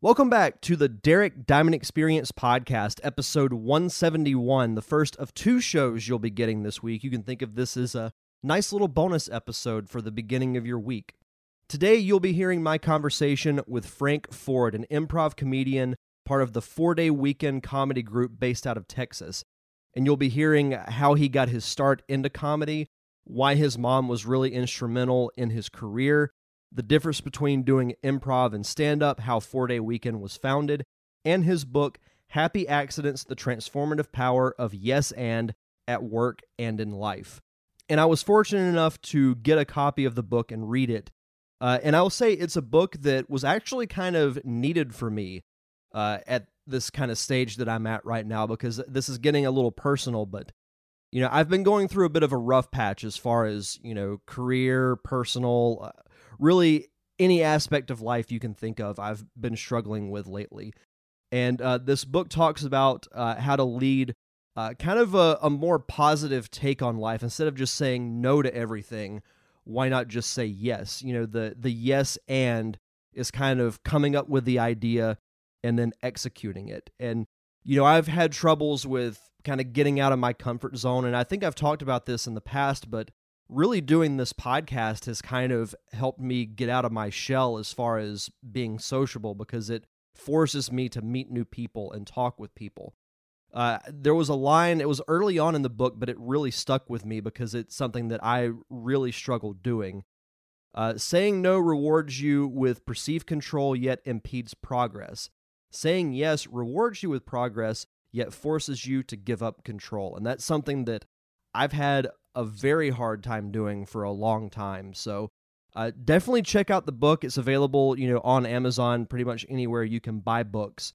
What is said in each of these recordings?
Welcome back to the Derek Diamond Experience Podcast, episode 171, the first of two shows you'll be getting this week. You can think of this as a nice little bonus episode for the beginning of your week. Today, you'll be hearing my conversation with Frank Ford, an improv comedian, part of the four day weekend comedy group based out of Texas. And you'll be hearing how he got his start into comedy, why his mom was really instrumental in his career, the difference between doing improv and stand up, how Four Day Weekend was founded, and his book, Happy Accidents The Transformative Power of Yes and at Work and in Life. And I was fortunate enough to get a copy of the book and read it. Uh, and I will say it's a book that was actually kind of needed for me uh, at this kind of stage that I'm at right now because this is getting a little personal, but you know, I've been going through a bit of a rough patch as far as, you know, career, personal, uh, really any aspect of life you can think of, I've been struggling with lately. And uh, this book talks about uh, how to lead uh, kind of a, a, more positive take on life. Instead of just saying no to everything, why not just say yes? You know, the, the yes and is kind of coming up with the idea and then executing it. And, you know, I've had troubles with kind of getting out of my comfort zone. And I think I've talked about this in the past, but really doing this podcast has kind of helped me get out of my shell as far as being sociable because it forces me to meet new people and talk with people. Uh, there was a line, it was early on in the book, but it really stuck with me because it's something that I really struggled doing. Uh, saying no rewards you with perceived control, yet impedes progress. Saying yes rewards you with progress, yet forces you to give up control. And that's something that I've had a very hard time doing for a long time. So uh, definitely check out the book. It's available, you know, on Amazon, pretty much anywhere you can buy books.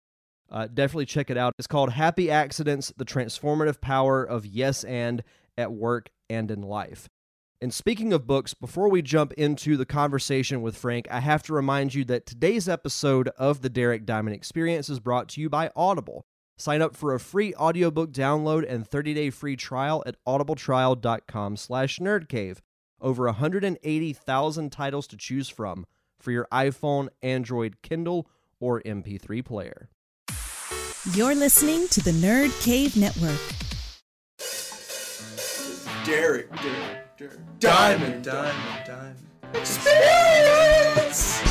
Uh, definitely check it out. It's called Happy Accidents: The Transformative Power of Yes and at Work and in Life. And speaking of books, before we jump into the conversation with Frank, I have to remind you that today's episode of the Derek Diamond Experience is brought to you by Audible. Sign up for a free audiobook download and 30-day free trial at audibletrial.com slash nerdcave. Over 180,000 titles to choose from for your iPhone, Android, Kindle, or MP3 player. You're listening to the Nerd Cave Network. Derek, Derek, Derek. Diamond, diamond, diamond. Experience!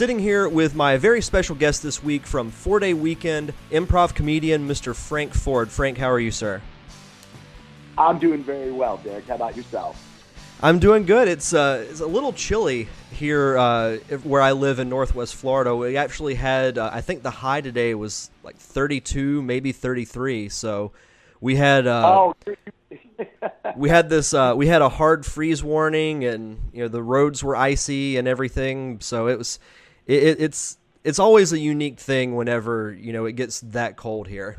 Sitting here with my very special guest this week from Four Day Weekend, improv comedian Mr. Frank Ford. Frank, how are you, sir? I'm doing very well, Derek. How about yourself? I'm doing good. It's uh, it's a little chilly here uh, where I live in Northwest Florida. We actually had, uh, I think the high today was like 32, maybe 33. So we had. Uh, oh. we had this. Uh, we had a hard freeze warning, and you know the roads were icy and everything. So it was it, it's it's always a unique thing whenever you know it gets that cold here.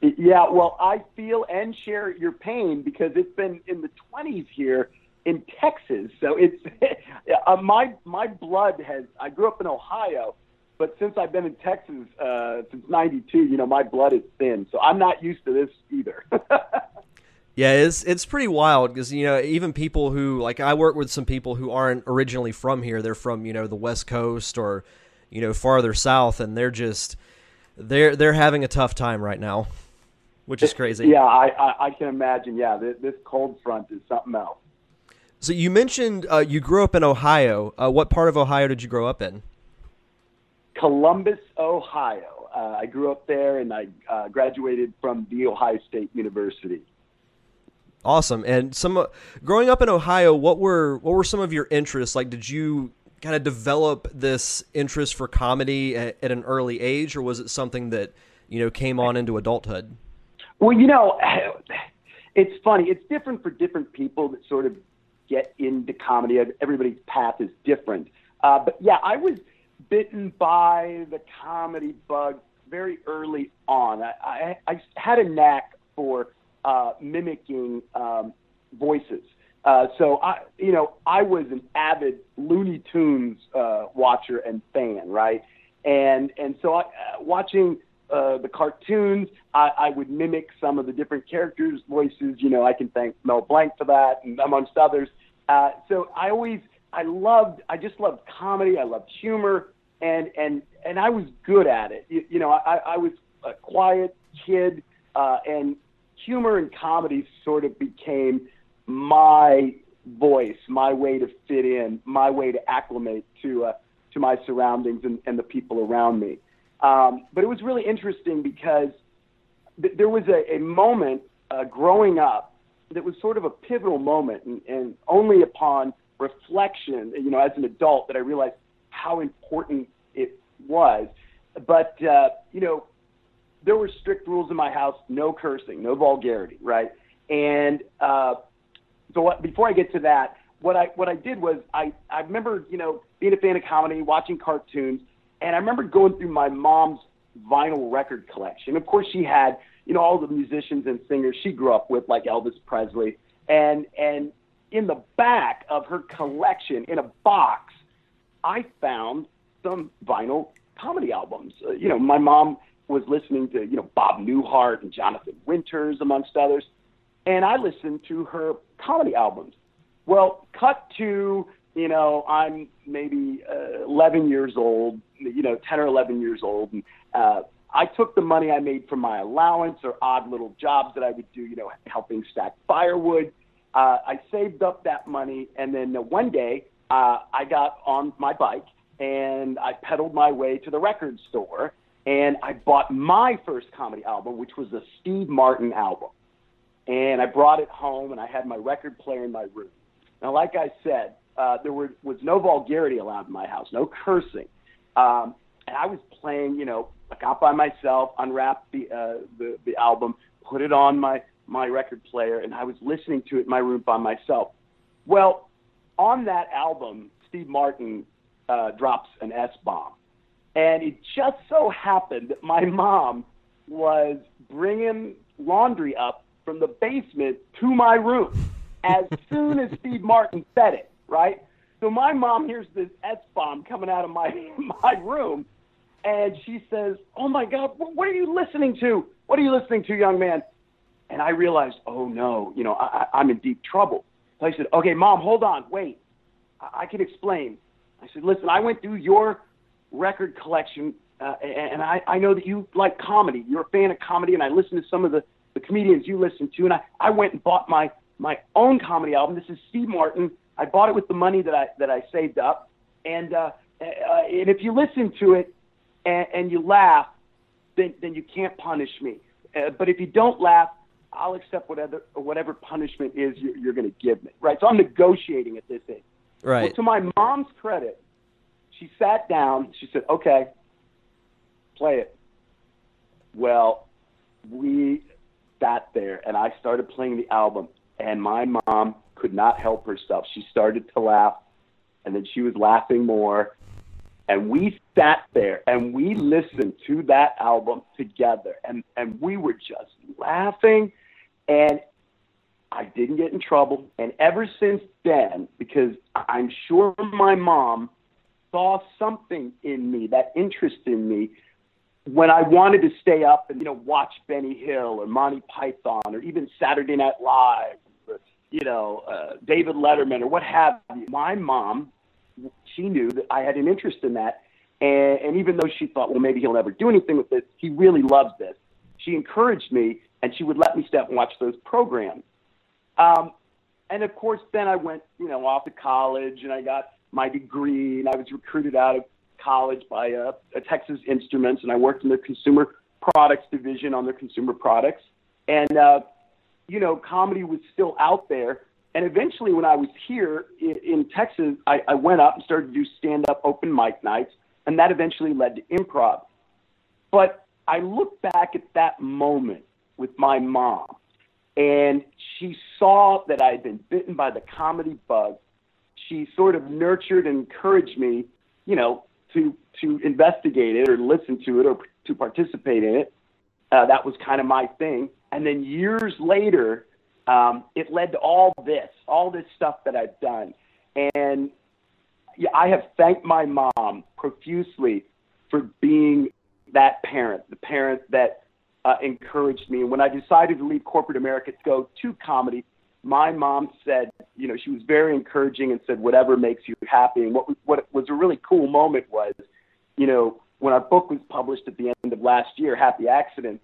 Yeah, well, I feel and share your pain because it's been in the 20s here in Texas. So it's uh, my my blood has. I grew up in Ohio, but since I've been in Texas uh, since '92, you know, my blood is thin. So I'm not used to this either. Yeah, it's it's pretty wild because you know even people who like I work with some people who aren't originally from here. They're from you know the West Coast or you know farther south, and they're just they're they're having a tough time right now, which is crazy. Yeah, I I, I can imagine. Yeah, this, this, cold front is something else. So you mentioned uh, you grew up in Ohio. Uh, what part of Ohio did you grow up in? Columbus, Ohio. Uh, I grew up there, and I uh, graduated from the Ohio State University. Awesome. And some growing up in Ohio, what were what were some of your interests? Like, did you kind of develop this interest for comedy at, at an early age, or was it something that you know came on into adulthood? Well, you know, it's funny. It's different for different people that sort of get into comedy. Everybody's path is different. Uh, but yeah, I was bitten by the comedy bug very early on. I, I, I had a knack for uh, mimicking um, voices. Uh, so I, you know, I was an avid Looney Tunes uh, watcher and fan, right? and and so I, uh, watching uh, the cartoons, I, I would mimic some of the different characters' voices. You know, I can thank Mel Blanc for that, and amongst others. Uh, so I always, I loved, I just loved comedy. I loved humor, and and and I was good at it. You, you know, I, I was a quiet kid, uh, and humor and comedy sort of became my voice, my way to fit in, my way to acclimate to uh, to my surroundings and, and the people around me. Um, but it was really interesting because th- there was a, a moment uh, growing up that was sort of a pivotal moment, and, and only upon reflection, you know, as an adult, that I realized how important it was. But uh, you know, there were strict rules in my house: no cursing, no vulgarity, right? And uh, so, what, before I get to that, what I what I did was I I remember you know being a fan of comedy, watching cartoons, and I remember going through my mom's vinyl record collection. Of course, she had, you know, all the musicians and singers she grew up with, like Elvis Presley. And and in the back of her collection, in a box, I found some vinyl comedy albums. Uh, you know, my mom was listening to, you know, Bob Newhart and Jonathan Winters, amongst others. And I listened to her comedy albums. Well, cut to you know, I'm maybe uh, 11 years old, you know, 10 or 11 years old, and uh, I took the money I made from my allowance or odd little jobs that I would do, you know, helping stack firewood. Uh, I saved up that money, and then uh, one day uh, I got on my bike and I pedaled my way to the record store, and I bought my first comedy album, which was a Steve Martin album. And I brought it home, and I had my record player in my room. Now, like I said, uh, there were, was no vulgarity allowed in my house, no cursing. Um, and I was playing, you know, I got by myself, unwrapped the, uh, the, the album, put it on my, my record player, and I was listening to it in my room by myself. Well, on that album, Steve Martin uh, drops an S bomb. And it just so happened that my mom was bringing laundry up from the basement to my room as soon as Steve Martin said it right? So my mom hears this S bomb coming out of my my room, and she says, "Oh my God, what are you listening to? What are you listening to, young man?" And I realized, oh no, you know, I, I'm in deep trouble. So I said, "Okay, mom, hold on, wait, I, I can explain." I said, "Listen, I went through your record collection, uh, and I, I know that you like comedy. You're a fan of comedy, and I listened to some of the the comedians you listen to, and I, I went and bought my my own comedy album. This is Steve Martin." I bought it with the money that I that I saved up, and uh, uh, and if you listen to it and, and you laugh, then then you can't punish me. Uh, but if you don't laugh, I'll accept whatever whatever punishment is you're, you're going to give me. Right. So I'm negotiating at this age. Right. Well, to my mom's credit, she sat down. She said, "Okay, play it." Well, we sat there, and I started playing the album, and my mom could not help herself. She started to laugh, and then she was laughing more. And we sat there and we listened to that album together, and, and we were just laughing. And I didn't get in trouble. And ever since then, because I'm sure my mom saw something in me, that interest in me, when I wanted to stay up and you know watch Benny Hill or Monty Python or even Saturday Night Live you know, uh, David Letterman or what have you. My mom, she knew that I had an interest in that. And, and even though she thought, well, maybe he'll never do anything with this, he really loves this. She encouraged me, and she would let me step and watch those programs. Um, and of course, then I went, you know, off to college, and I got my degree, and I was recruited out of college by uh, Texas Instruments, and I worked in their consumer products division on their consumer products. And uh, you know, comedy was still out there. And eventually, when I was here in, in Texas, I, I went up and started to do stand up open mic nights, and that eventually led to improv. But I look back at that moment with my mom, and she saw that I had been bitten by the comedy bug. She sort of nurtured and encouraged me, you know, to to investigate it or listen to it or to participate in it. Uh, that was kind of my thing. And then years later, um, it led to all this, all this stuff that I've done. And yeah, I have thanked my mom profusely for being that parent, the parent that uh, encouraged me. And when I decided to leave corporate America to go to comedy, my mom said, you know, she was very encouraging and said, whatever makes you happy. And what what was a really cool moment was, you know, when our book was published at the end of last year, Happy Accident,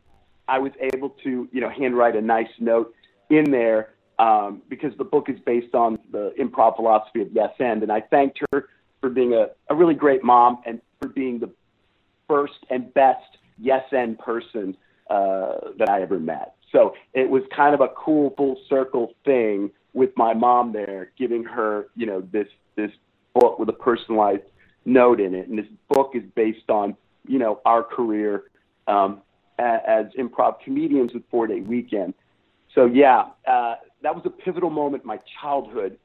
I was able to, you know, handwrite a nice note in there um, because the book is based on the improv philosophy of Yes End. And I thanked her for being a, a really great mom and for being the first and best Yes And person uh, that I ever met. So it was kind of a cool full circle thing with my mom there, giving her, you know, this this book with a personalized note in it. And this book is based on, you know, our career um, as improv comedians with Four Day Weekend. So yeah, uh, that was a pivotal moment in my childhood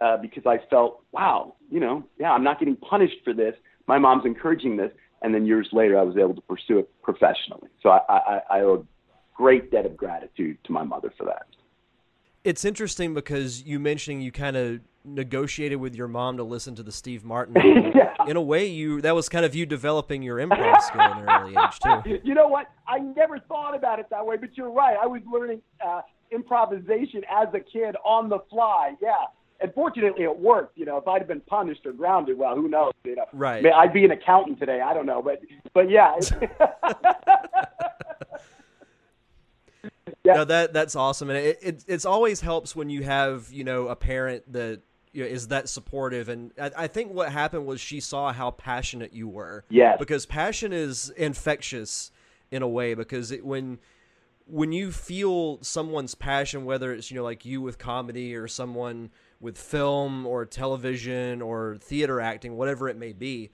uh, because I felt, wow, you know, yeah, I'm not getting punished for this. My mom's encouraging this, and then years later, I was able to pursue it professionally. So I, I, I owe great debt of gratitude to my mother for that. It's interesting because you mentioning you kind of negotiated with your mom to listen to the Steve Martin. yeah. In a way, you that was kind of you developing your improv skill in an early age too. You know what? I never thought about it that way, but you're right. I was learning uh, improvisation as a kid on the fly. Yeah. And fortunately, it worked. You know, if I'd have been punished or grounded, well, who knows? You know, Right. I'd be an accountant today. I don't know, but but yeah. Yeah. No, that that's awesome, and it, it it's always helps when you have you know a parent that you know, is that supportive. And I, I think what happened was she saw how passionate you were. Yes. Because passion is infectious in a way because it, when when you feel someone's passion, whether it's you know like you with comedy or someone with film or television or theater acting, whatever it may be,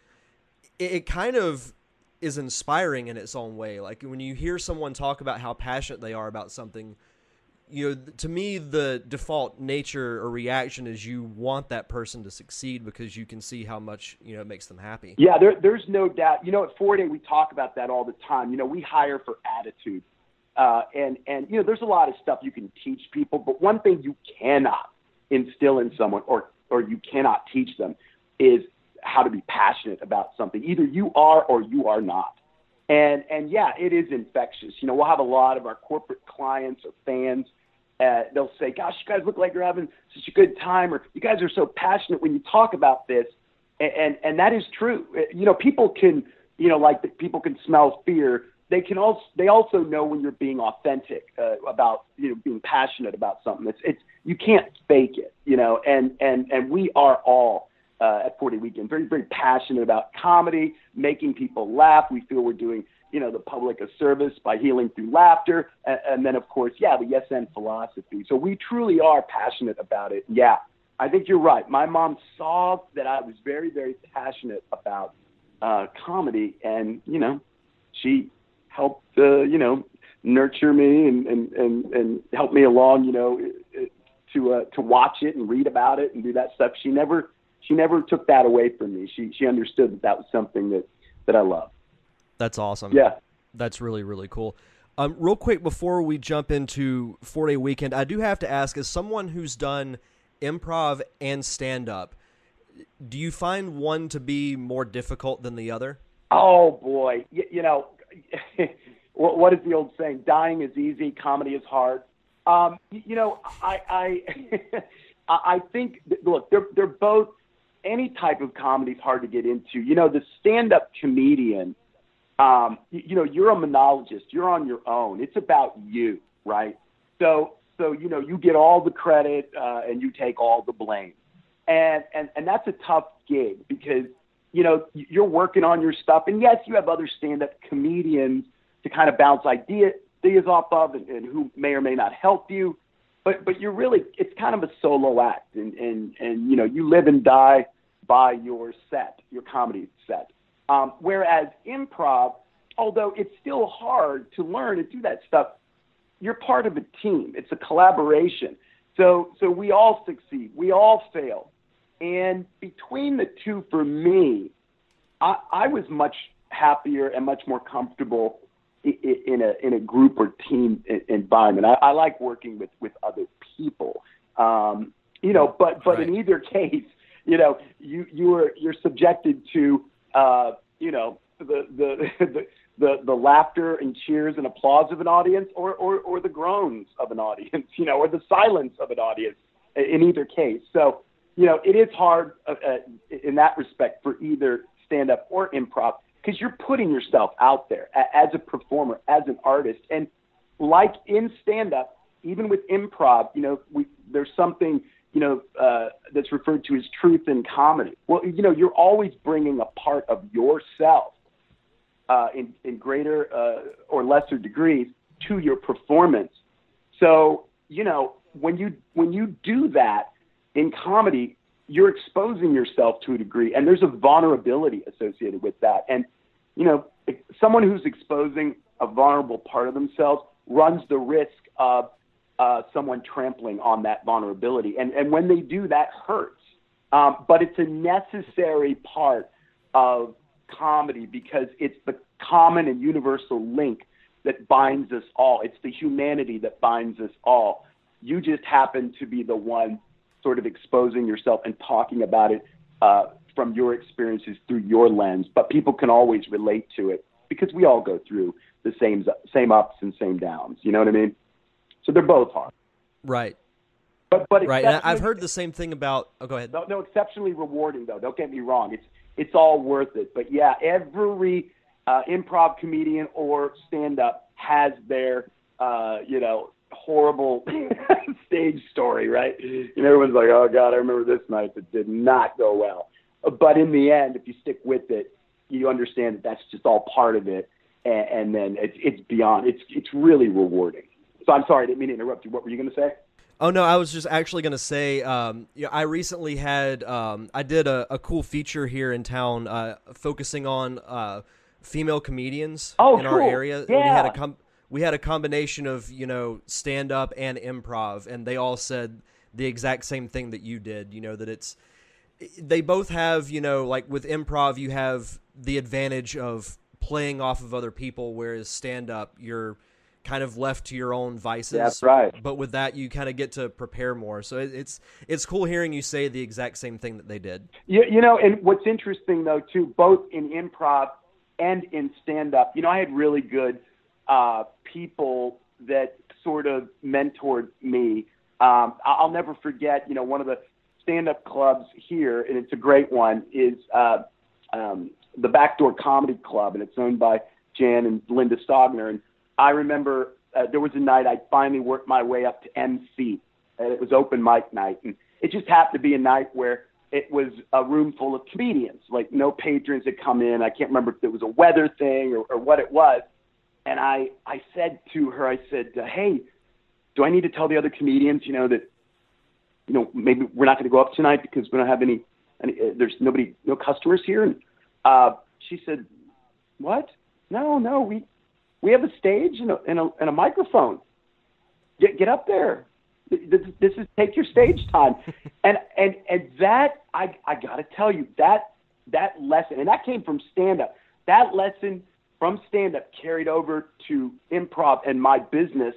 it, it kind of is inspiring in its own way. Like when you hear someone talk about how passionate they are about something, you know, to me the default nature or reaction is you want that person to succeed because you can see how much you know it makes them happy. Yeah, there, there's no doubt. You know, at Four Day we talk about that all the time. You know, we hire for attitude, uh, and and you know, there's a lot of stuff you can teach people, but one thing you cannot instill in someone, or or you cannot teach them, is how to be passionate about something. Either you are or you are not. And and yeah, it is infectious. You know, we'll have a lot of our corporate clients or fans. Uh, they'll say, "Gosh, you guys look like you're having such a good time," or "You guys are so passionate when you talk about this." And and, and that is true. Uh, You know, people can, you know, like people can smell fear. They can also they also know when you're being authentic uh, about you know being passionate about something. It's it's you can't fake it. You know, and and and we are all uh, at Four Day Weekend. Very, very passionate about comedy, making people laugh. We feel we're doing, you know, the public a service by healing through laughter. And, and then, of course, yeah, the yes and philosophy. So we truly are passionate about it. Yeah, I think you're right. My mom saw that I was very, very passionate about uh, comedy, and you know, she helped, uh, you know, nurture me and and and and help me along, you know, to uh, to watch it and read about it and do that stuff. She never she never took that away from me. She she understood that that was something that that I love. That's awesome. Yeah. That's really really cool. Um, real quick before we jump into four day weekend, I do have to ask: as someone who's done improv and stand up, do you find one to be more difficult than the other? Oh boy, you, you know, what, what is the old saying? Dying is easy, comedy is hard. Um, you, you know, I I I think look, they're they're both any type of comedy is hard to get into. You know, the stand-up comedian, um, you, you know, you're a monologist. You're on your own. It's about you, right? So, so you know, you get all the credit uh, and you take all the blame, and and and that's a tough gig because you know you're working on your stuff, and yes, you have other stand-up comedians to kind of bounce ideas off of, and, and who may or may not help you but but you're really it's kind of a solo act. And and and you know you live and die by your set your comedy set. Um, whereas improv although it's still hard to learn and do that stuff you're part of a team. It's a collaboration. So so we all succeed. We all fail. And between the two for me i i was much happier and much more comfortable in a in a group or team environment. I, I like working with with other people. Um, you know, but but Right. in either case, you know, you you are you're subjected to uh, you know the the, the the the laughter and cheers and applause of an audience or, or or the groans of an audience, you know, or the silence of an audience in either case. So, you know, it is hard uh, uh, in that respect for either stand up or improv because you're putting yourself out there as a performer, as an artist. And like in stand up, even with improv, you know, we, there's something, you know, uh, that's referred to as truth in comedy. Well, you know, you're always bringing a part of yourself uh, in, in greater uh, or lesser degrees to your performance. So, you know, when you when you do that in comedy, you're exposing yourself to a degree, and there's a vulnerability associated with that. And you know, someone who's exposing a vulnerable part of themselves runs the risk of uh, someone trampling on that vulnerability, and and when they do, that hurts. Um, but it's a necessary part of comedy because it's the common and universal link that binds us all. It's the humanity that binds us all. You just happen to be the one sort of exposing yourself and talking about it uh, from your experiences through your lens. But people can always relate to it because we all go through the same same ups and same downs. You know what I mean? So they're both hard. Right. But but right. And I've heard the same thing about. Oh, go ahead. No, no, exceptionally rewarding though. Don't get me wrong. It's it's all worth it. But yeah, every uh, improv comedian or stand up has their uh, you know horrible stage story, right? And everyone's like, oh God, I remember this night that did not go well. But in the end, if you stick with it, you understand that that's just all part of it, and, and then it's it's beyond. It's it's really rewarding. So I'm sorry, I didn't mean to interrupt you. What were you going to say? Oh no, I was just actually going to say, um, you know, I recently had, um, I did a, a, cool feature here in town, uh, focusing on uh, female comedians oh, in cool. our area. Yeah. We had a com- we had a combination of you know stand up and improv, and they all said the exact same thing that you did. You know that it's they both have you know like with improv you have the advantage of playing off of other people, whereas stand up you're kind of left to your own vices. That's right. But with that, you kind of get to prepare more. So it's it's cool hearing you say the exact same thing that they did. You, you know, and what's interesting though too, both in improv and in stand up, you know, I had really good uh, people that sort of mentored me. Um, I'll never forget, you know, one of the stand-up clubs here, and it's a great one, is uh, um, the Backdoor Comedy Club, and it's owned by Jan and Linda Stogner. And I remember uh, there was a night I finally worked my way up to MC, and it was open mic night, and it just happened to be a night where it was a room full of comedians, like no patrons had come in. I can't remember if it was a weather thing or, or what it was and I I said to her, I said, uh, hey, do I need to tell the other comedians, you know, that you know maybe we're not going to go up tonight because we don't have any, any uh, there's nobody, no customers here, and uh, she said, what? No, no, we we have a stage and a and a, and a microphone. Get get up there. This, this is take your stage time, and and and that I I got to tell you that that lesson, and that came from stand up. That lesson from stand up carried over to improv and my business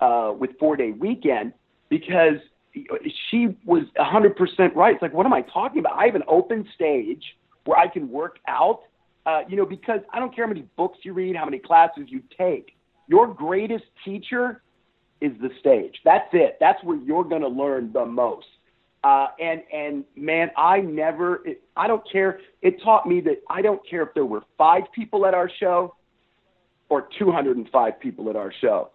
uh, with Four Day Weekend because she was 100% right. It's like, what am I talking about? I have an open stage where I can work out, uh, you know, because I don't care how many books you read, how many classes you take. Your greatest teacher is the stage. That's it. That's where you're going to learn the most. Uh, and and man, I never. It, I don't care. It taught me that I don't care if there were five people at our show or 205 people at our show.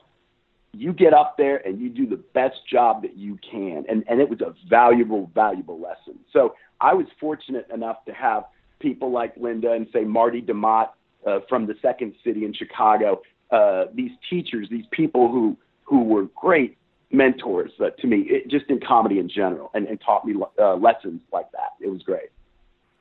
You get up there and you do the best job that you can, and and it was a valuable, valuable lesson. So I was fortunate enough to have people like Linda and say Marty de Maat uh, from the Second City in Chicago. Uh, these teachers, these people who who were great mentors uh, to me, it, just in comedy in general, and, and taught me uh, lessons like that. It was great.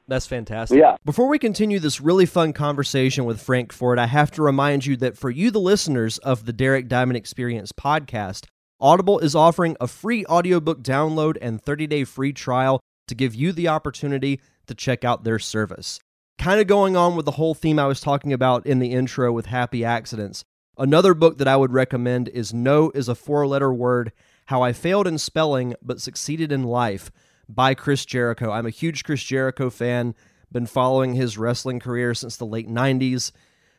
That's fantastic. Yeah. Before we continue this really fun conversation with Frank Ford, I have to remind you that for you, the listeners of the Derek Diamond Experience podcast, Audible is offering a free audiobook download and 30 day free trial to give you the opportunity to check out their service. Kind of going on with the whole theme I was talking about in the intro with happy accidents. Another book that I would recommend is No is a Four Letter Word How I Failed in Spelling but Succeeded in Life by Chris Jericho. I'm a huge Chris Jericho fan. Been following his wrestling career since the late 90s.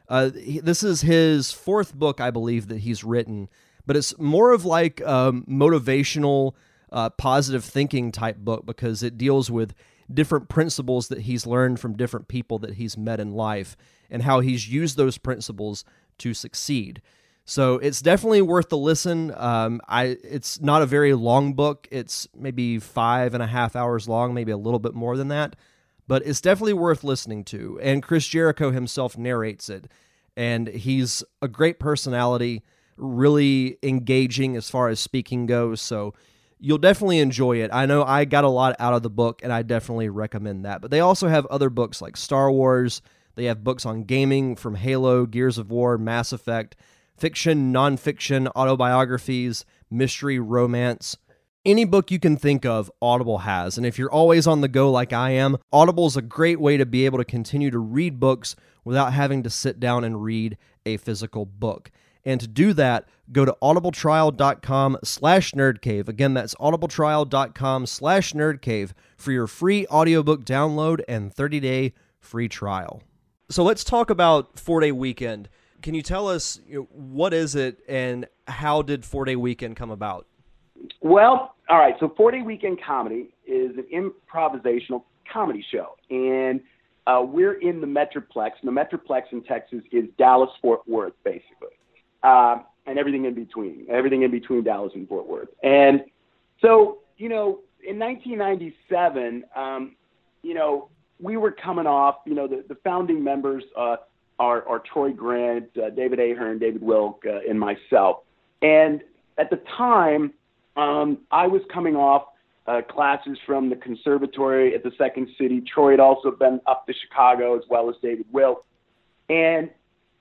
Uh, this is his fourth book, I believe, that he's written, but it's more of like a motivational, uh, positive thinking type book because it deals with different principles that he's learned from different people that he's met in life and how he's used those principles to succeed. So it's definitely worth the listen. Um, I it's not a very long book. It's maybe five and a half hours long, maybe a little bit more than that, but it's definitely worth listening to. And Chris Jericho himself narrates it, and he's a great personality, really engaging as far as speaking goes. So you'll definitely enjoy it. I know I got a lot out of the book, and I definitely recommend that. But they also have other books like Star Wars. They have books on gaming from Halo, Gears of War, Mass Effect fiction, nonfiction, autobiographies, mystery, romance. Any book you can think of, Audible has. And if you're always on the go like I am, Audible is a great way to be able to continue to read books without having to sit down and read a physical book. And to do that, go to audibletrial.com slash nerdcave. Again, that's audibletrial.com slash nerdcave for your free audiobook download and 30-day free trial. So let's talk about Four Day Weekend. Can you tell us you know, what is it and how did Four Day Weekend come about? Well, all right. So Four Day Weekend Comedy is an improvisational comedy show, and uh, we're in the Metroplex. And the Metroplex in Texas is Dallas Fort Worth, basically, uh, and everything in between. Everything in between Dallas and Fort Worth. And so, you know, in 1997, um, you know, we were coming off. You know, the, the founding members. Uh, are, are Troy Grant, uh, David Ahern, David Wilk, uh, and myself. And at the time, um, I was coming off uh, classes from the conservatory at the Second City. Troy had also been up to Chicago as well as David Wilk. And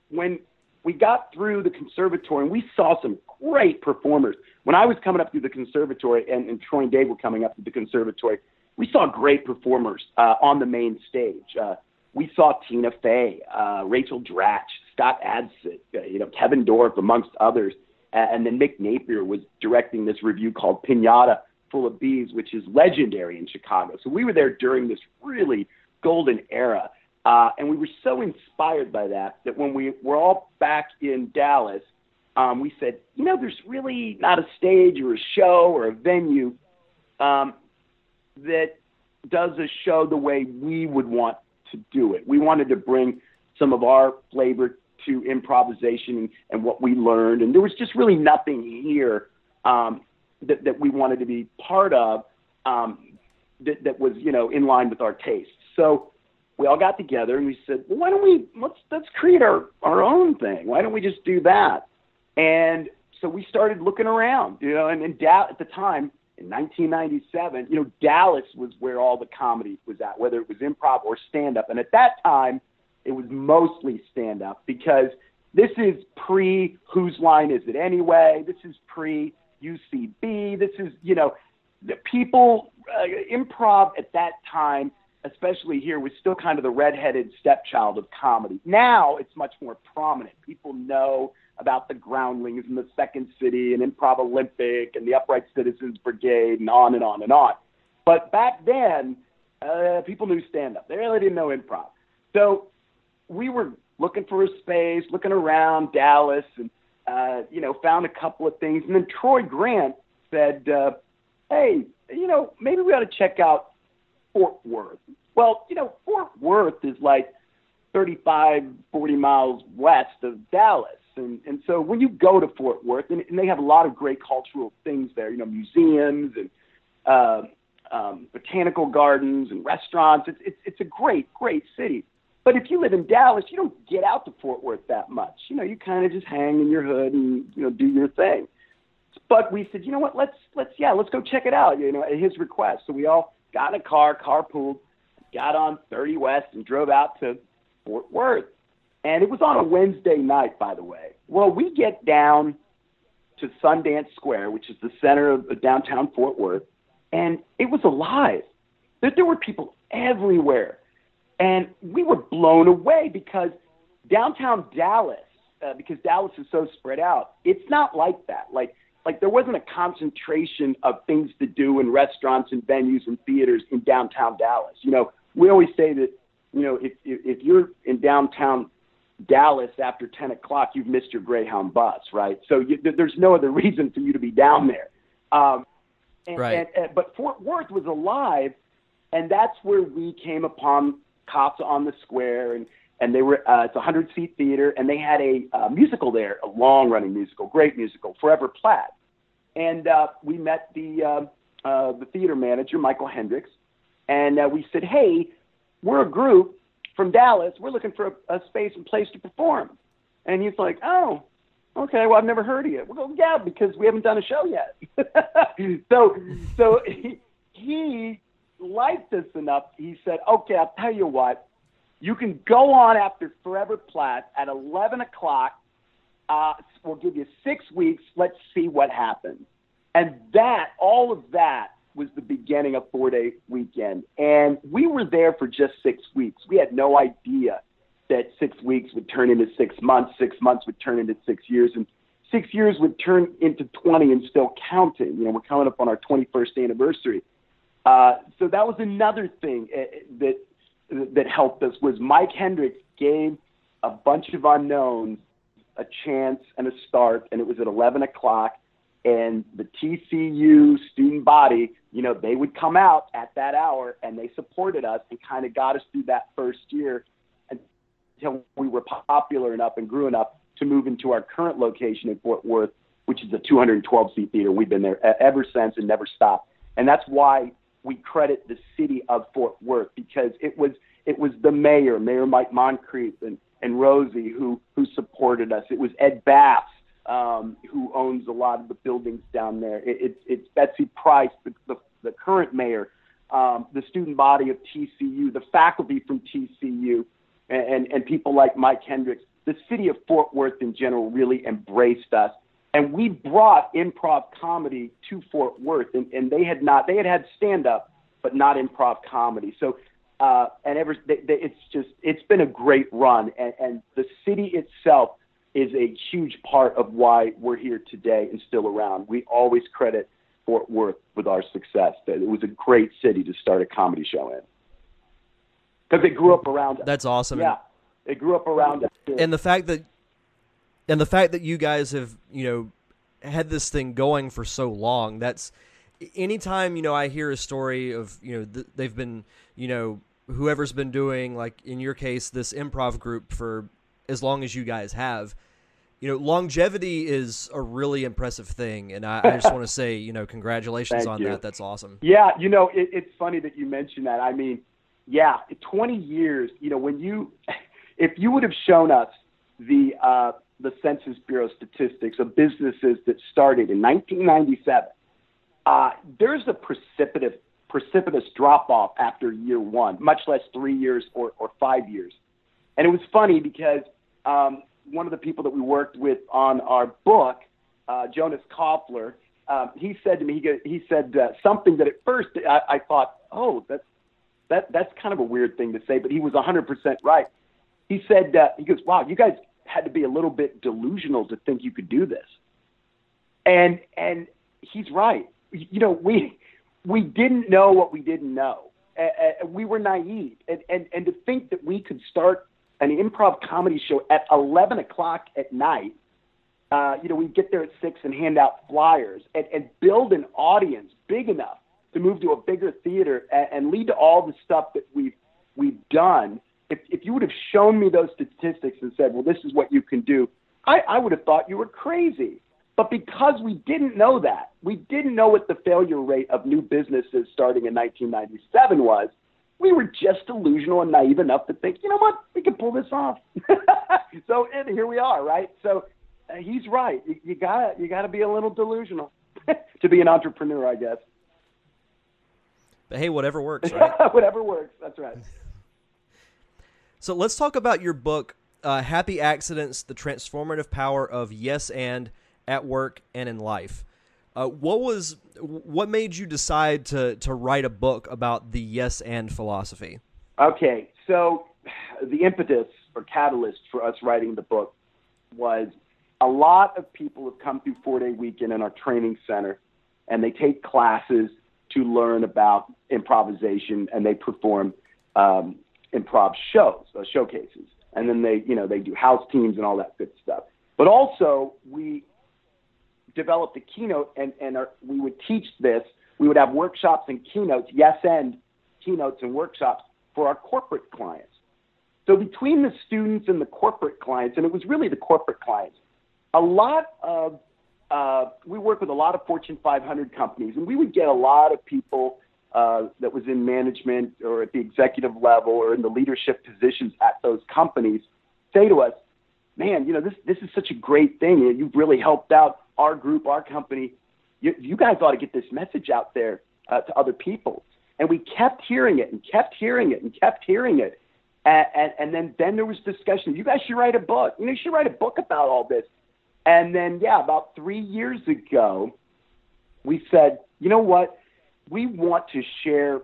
when we got through the conservatory and we saw some great performers. When I was coming up through the conservatory and, and Troy and Dave were coming up through the conservatory, we saw great performers uh, on the main stage. Uh, we saw Tina Fey, uh, Rachel Dratch, Scott Adsit, uh, you know, Kevin Dorff, amongst others. And then Mick Napier was directing this revue called Pinata Full of Bees, which is legendary in Chicago. So we were there during this really golden era. Uh, and we were so inspired by that that when we were all back in Dallas, um, we said, you know, there's really not a stage or a show or a venue um, that does a show the way we would want to do it. We wanted to bring some of our flavor to improvisation and what we learned, and there was just really nothing here um, that, that we wanted to be part of um, that, that was, you know, in line with our tastes. So we all got together and we said, well, why don't we let's let's create our our own thing? Why don't we just do that? And so we started looking around, you know, and, and da- at the time in 1997, you know, Dallas was where all the comedy was at, whether it was improv or stand up. And at that time, it was mostly stand up because this is pre Whose Line Is It Anyway? This is pre UCB. This is, you know, the people, uh, improv at that time, especially here, was still kind of the redheaded stepchild of comedy. Now it's much more prominent. People know about the Groundlings and the Second City and Improv Olympic and the Upright Citizens Brigade and on and on and on. But back then, uh, people knew stand up. They really didn't know improv. So we were looking for a space, looking around Dallas, and uh, you know, found a couple of things. And then Troy Grant said, uh, "Hey, you know, maybe we ought to check out Fort Worth." Well, you know, Fort Worth is like 35, 40 miles west of Dallas. And, and so when you go to Fort Worth, and, and they have a lot of great cultural things there, you know, museums and uh, um, botanical gardens and restaurants. It's, it's, it's a great, great city. But if you live in Dallas, you don't get out to Fort Worth that much. You know, you kind of just hang in your hood and you know do your thing. But we said, you know what? Let's let's yeah, let's go check it out. You know, at his request. So we all got in a car, carpooled, got on 30 West, and drove out to Fort Worth. And it was on a Wednesday night, by the way. Well, we get down to Sundance Square, which is the center of downtown Fort Worth, and it was alive. There, there were people everywhere. And we were blown away because downtown Dallas, uh, because Dallas is so spread out, it's not like that. Like, like there wasn't a concentration of things to do in restaurants and venues and theaters in downtown Dallas. You know, we always say that you know, if if, if you're in downtown Dallas after 10 o'clock, you've missed your Greyhound bus, right? So you, there's no other reason for you to be down there. Um, and, right. And, and, but Fort Worth was alive, and that's where we came upon Cops on the Square, and and they were uh, it's a hundred seat theater, and they had a, a musical there, a long running musical, great musical, Forever Plaid, and uh, we met the uh, uh, the theater manager, Michael Hendricks, and uh, we said, hey, we're a group from Dallas. We're looking for a, a space and place to perform. And he's like, oh, okay, well, I've never heard of you. We go, yeah, because we haven't done a show yet. so, so he, he liked us enough. He said, okay, I'll tell you what. You can go on after Forever Plaid at 11 o'clock. Uh, we'll give you six weeks. Let's see what happens. And that, all of that was the beginning of four day weekend. And we were there for just six weeks. We had no idea that six weeks would turn into six months, six months would turn into six years, and six years would turn into 20 and still counting. You know, we're coming up on our 21st anniversary. Uh, so that was another thing uh, that that helped us was Mike Hendricks gave a bunch of unknowns a chance and a start, and it was at 11 o'clock and the TCU student body, you know, they would come out at that hour and they supported us and kind of got us through that first year until we were popular enough and grew enough to move into our current location in Fort Worth, which is a 212 seat theater. We've been there ever since and never stopped. And that's why we credit the city of Fort Worth because it was it was the mayor, Mayor Mike Moncrief and, and Rosie who who supported us. It was Ed Bass um, who owns a lot of the buildings down there. It, it, it's Betsy Price, the, the, the current mayor, um, the student body of TCU, the faculty from TCU, and, and, and people like Mike Hendricks. The city of Fort Worth in general really embraced us. And we brought improv comedy to Fort Worth, and, and they had not, they had had stand up, but not improv comedy. So, uh, and ever, they, they, it's just, it's been a great run. And, and the city itself, is a huge part of why we're here today and still around. We always credit Fort Worth with our success. That it was a great city to start a comedy show in because it grew up around us. That's awesome. Yeah, it grew up around us. And the fact that and the fact that you guys have you know had this thing going for so long. That's anytime you know I hear a story of you know th- they've been you know whoever's been doing like in your case this improv group for as long as you guys have you know, longevity is a really impressive thing, and I, I just want to say, you know, congratulations on you. that. That's awesome. Yeah, you know, it, it's funny that you mentioned that. I mean, yeah, 20 years. You know, when you, if you would have shown us the uh, the Census Bureau statistics of businesses that started in 1997, uh, there's a precipitous precipitous drop off after year one, much less three years or, or five years. And it was funny because um, one of the people that we worked with on our book, uh, Jonas Koffler, um, he said to me, he, he said uh, something that at first I, I thought, oh, that's that that's kind of a weird thing to say, but he was 100% right. He said, uh, he goes, wow, you guys had to be a little bit delusional to think you could do this, and and he's right. You know, we we didn't know what we didn't know. Uh, we were naive, and, and and to think that we could start an improv comedy show at 11 o'clock at night. Uh, you know, we get there at six and hand out flyers and, and build an audience big enough to move to a bigger theater and, and lead to all the stuff that we've we've done. If, if you would have shown me those statistics and said, "Well, this is what you can do," I, I would have thought you were crazy. But because we didn't know that, we didn't know what the failure rate of new businesses starting in 1997 was we were just delusional and naive enough to think, you know what, we can pull this off. so and here we are, right? So uh, he's right. You, you gotta you gotta be a little delusional to be an entrepreneur, I guess. But hey, whatever works, right? whatever works. That's right. So let's talk about your book, uh, Happy Accidents: The Transformative Power of Yes and at Work and in Life. Uh, what was what made you decide to to write a book about the yes and philosophy? Okay, so the impetus or catalyst for us writing the book was a lot of people have come through four day weekend in our training center and they take classes to learn about improvisation and they perform um, improv shows, uh, showcases, and then they, you know, they do house teams and all that good stuff. But also, we developed a keynote, and and our, we would teach this. We would have workshops and keynotes, yes, and keynotes and workshops for our corporate clients. So between the students and the corporate clients, and it was really the corporate clients, a lot of uh, we work with a lot of Fortune 500 companies, and we would get a lot of people uh, that was in management or at the executive level or in the leadership positions at those companies say to us, "Man, you know this this is such a great thing. You've really helped out our group, our company. You, you guys ought to get this message out there uh, to other people." And we kept hearing it and kept hearing it and kept hearing it. And, and, and then, then there was discussion. You guys should write a book. You know, you should write a book about all this. And then, yeah, about three years ago, we said, you know what? We want to share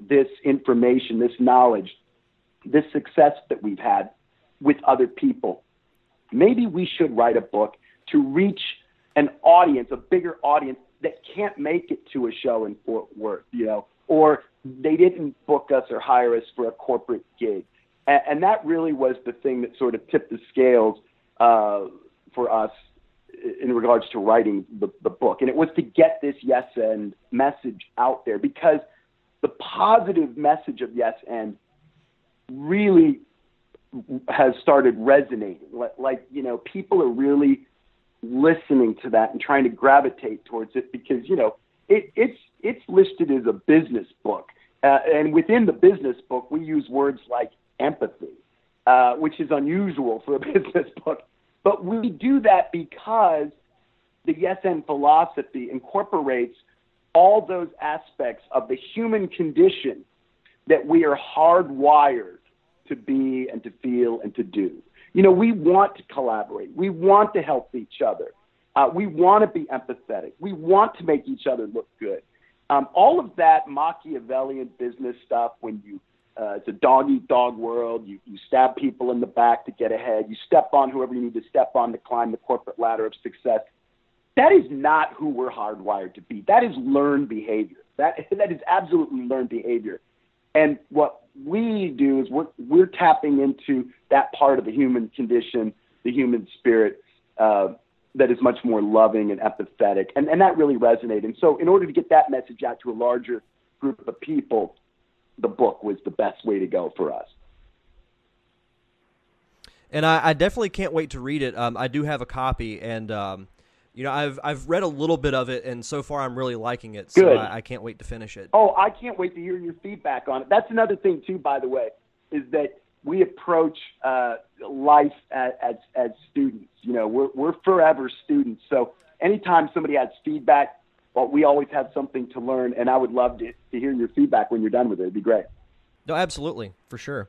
this information, this knowledge, this success that we've had with other people. Maybe we should write a book to reach an audience, a bigger audience that can't make it to a show in Fort Worth, you know, or they didn't book us or hire us for a corporate gig. And, and that really was the thing that sort of tipped the scales uh, for us in regards to writing the, the book. And it was to get this Yes and message out there because the positive message of Yes and really has started resonating. Like, like, you know, people are really listening to that and trying to gravitate towards it because, you know, it, it's, it's listed as a business book. Uh, and within the business book, we use words like empathy, uh, which is unusual for a business book. But we do that because the yes and philosophy incorporates all those aspects of the human condition that we are hardwired to be and to feel and to do. You know, we want to collaborate. We want to help each other. Uh, we want to be empathetic. We want to make each other look good. Um, all of that Machiavellian business stuff, when you uh, it's a dog eat dog world. You, you stab people in the back to get ahead. You step on whoever you need to step on to climb the corporate ladder of success. That is not who we're hardwired to be. That is learned behavior. That, that is absolutely learned behavior. And what we do is we're, we're tapping into that part of the human condition, the human spirit, uh, that is much more loving and empathetic. And, and that really resonated. And so, in order to get that message out to a larger group of people, the book was the best way to go for us. And I, I definitely can't wait to read it. Um, I do have a copy, and um, you know I've I've read a little bit of it, and so far I'm really liking it. Good. So I, I can't wait to finish it. Oh, I can't wait to hear your feedback on it. That's another thing too, by the way, is that we approach uh, life as, as as students. You know, we're we're forever students. So anytime somebody has feedback, well, we always have something to learn, and I would love to, to hear your feedback when you're done with it. It'd be great. No, absolutely, for sure.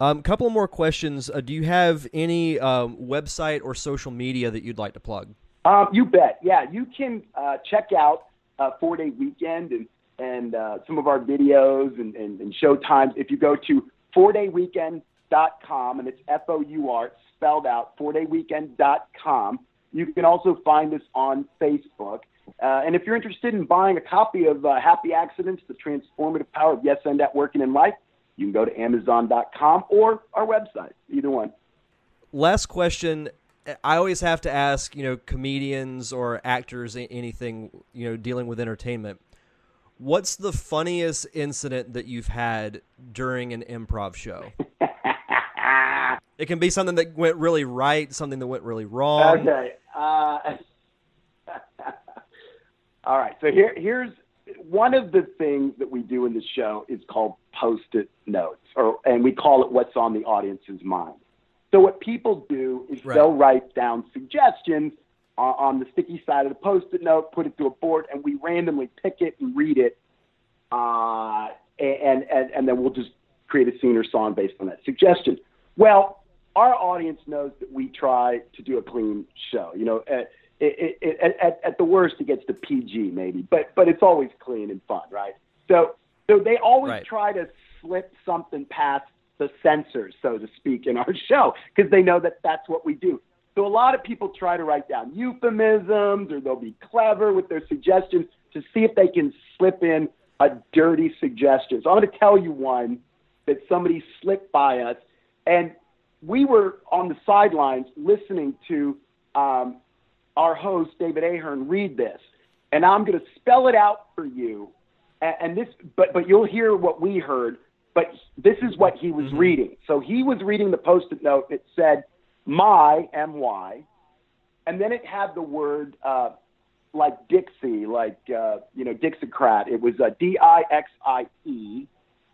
A um, couple more questions. Uh, do you have any um, website or social media that you'd like to plug? Um, you bet. Yeah, you can uh, check out uh, Four Day Weekend and and uh, some of our videos and, and, and show times. If you go to fourdayweekend.com and it's F O U R spelled out fourdayweekend.com. You can also find us on Facebook. Uh, and if you're interested in buying a copy of uh, Happy Accidents, The Transformative Power of Yes and at Work and in Life, you can go to Amazon.com or our website, either one. Last question. I always have to ask, you know, comedians or actors, anything, you know, dealing with entertainment. What's the funniest incident that you've had during an improv show? it can be something that went really right, something that went really wrong. Okay. Uh, all right. So here, here's one of the things that we do in the show is called post-it notes, or and we call it what's on the audience's mind. So what people do is Right. they'll write down suggestions on, on the sticky side of the post-it note, put it to a board, and we randomly pick it and read it, uh, and, and and then we'll just create a scene or song based on that suggestion. Well, our audience knows that we try to do a clean show. You know, at, it, it, at, at the worst, it gets to PG maybe, but but it's always clean and fun, right? So so they always Right. try to slip something past the censors, so to speak, in our show because they know that that's what we do. So a lot of people try to write down euphemisms or they'll be clever with their suggestions to see if they can slip in a dirty suggestion. So I'm going to tell you one that somebody slipped by us, and we were on the sidelines listening to um, our host David Ahern read this, and I'm going to spell it out for you. And, and this, but but you'll hear what we heard. But this is what he was reading. So he was reading the post-it note. It said "my" M Y, and then it had the word uh, like Dixie, like uh, you know Dixiecrat. It was uh, D I X I E.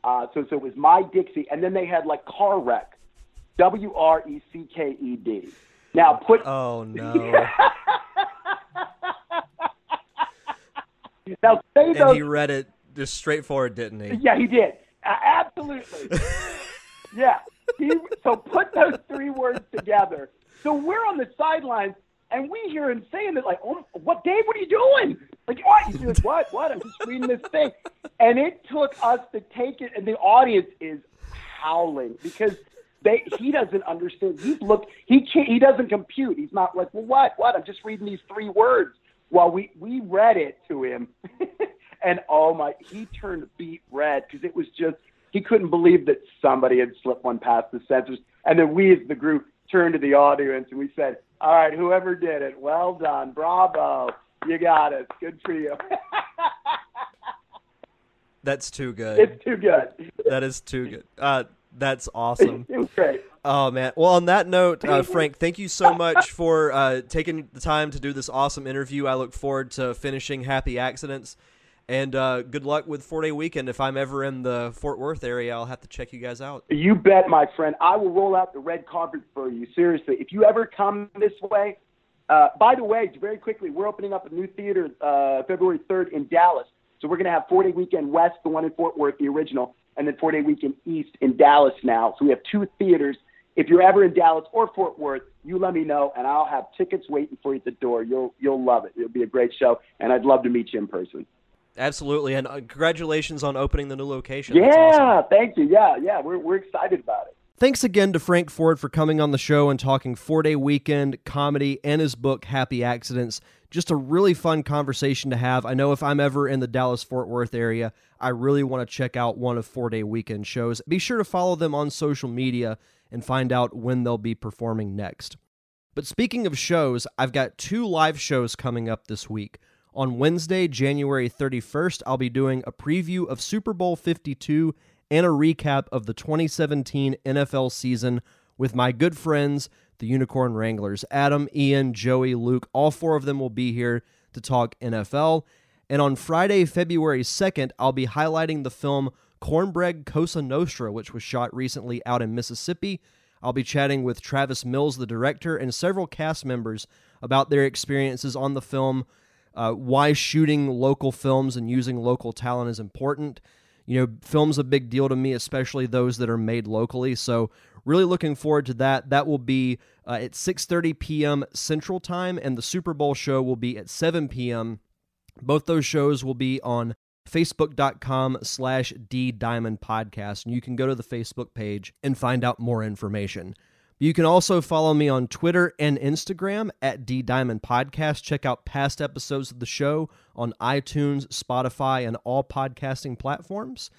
Uh, so so it was my Dixie, and then they had like car wreck, W R E C K E D. Now put Oh no. now say and those. he read it just straightforward, didn't he? Yeah, he did. Absolutely. yeah. He, so put those three words together. So we're on the sidelines and we hear him saying it like, "Oh, what, Dave? What are you doing?" Like, what? He's like, "What? What? I'm just reading this thing." And it took us to take it, and the audience is howling because they he doesn't understand. He's look he can't he doesn't compute. He's not like, "Well, what? What? I'm just reading these three words." Well, we we read it to him, and oh my, he turned beet red because it was just he couldn't believe that somebody had slipped one past the censors. And then we, as the group, turned to the audience and we said, "All right, whoever did it, well done, bravo, you got it, good for you." That's too good. it's too good. that is too good. Uh, that's awesome. It was great. Oh man. Well, on that note, uh, Frank, thank you so much for uh, taking the time to do this awesome interview. I look forward to finishing Happy Accidents, and uh, good luck with Four Day Weekend. If I'm ever in the Fort Worth area, I'll have to check you guys out. You bet, my friend. I will roll out the red carpet for you. Seriously, if you ever come this way. Uh, by the way, very quickly, we're opening up a new theater uh, February 3rd in Dallas. So we're going to have Four Day Weekend West, the one in Fort Worth, the original, and then Four Day Weekend East in Dallas now. So we have two theaters. If you're ever in Dallas or Fort Worth, you let me know, and I'll have tickets waiting for you at the door. You'll you'll love it. It'll be a great show, and I'd love to meet you in person. Absolutely, and uh, congratulations on opening the new location. Yeah, awesome. thank you. Yeah, yeah, we're we're excited about it. Thanks again to Frank Ford for coming on the show and talking four day weekend, comedy, and his book, Happy Accidents. Just a really fun conversation to have. I know if I'm ever in the Dallas Fort Worth area, I really want to check out one of four day weekend shows. Be sure to follow them on social media and find out when they'll be performing next. But speaking of shows, I've got two live shows coming up this week. On Wednesday, January 31st, I'll be doing a preview of Super Bowl 52 and a recap of the 2017 NFL season with my good friends, the Unicorn Wranglers. Adam, Ian, Joey, Luke, all four of them will be here to talk NFL. And on Friday, February 2nd, I'll be highlighting the film Cornbread Cosa Nostra, which was shot recently out in Mississippi. I'll be chatting with Travis Mills, the director, and several cast members about their experiences on the film, uh, why shooting local films and using local talent is important. You know, film's a big deal to me, especially those that are made locally. So, really looking forward to that. That will be uh, at 6:30 p.m. Central Time, and the Super Bowl show will be at 7 p.m. Both those shows will be on facebook.com slash D Diamond Podcast, and you can go to the Facebook page and find out more information. You can also follow me on Twitter and Instagram at D Diamond Podcast. Check out past episodes of the show on iTunes, Spotify, and all podcasting platforms.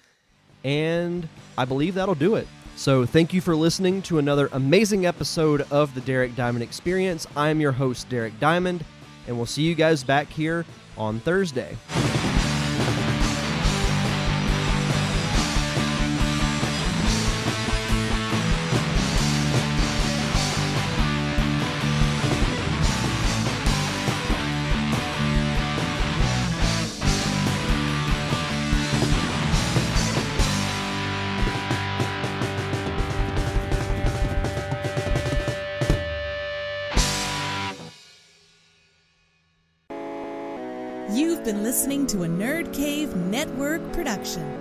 And I believe that'll do it. So thank you for listening to another amazing episode of the Derek Diamond Experience. I'm your host, Derek Diamond, and we'll see you guys back here on Thursday. Network production.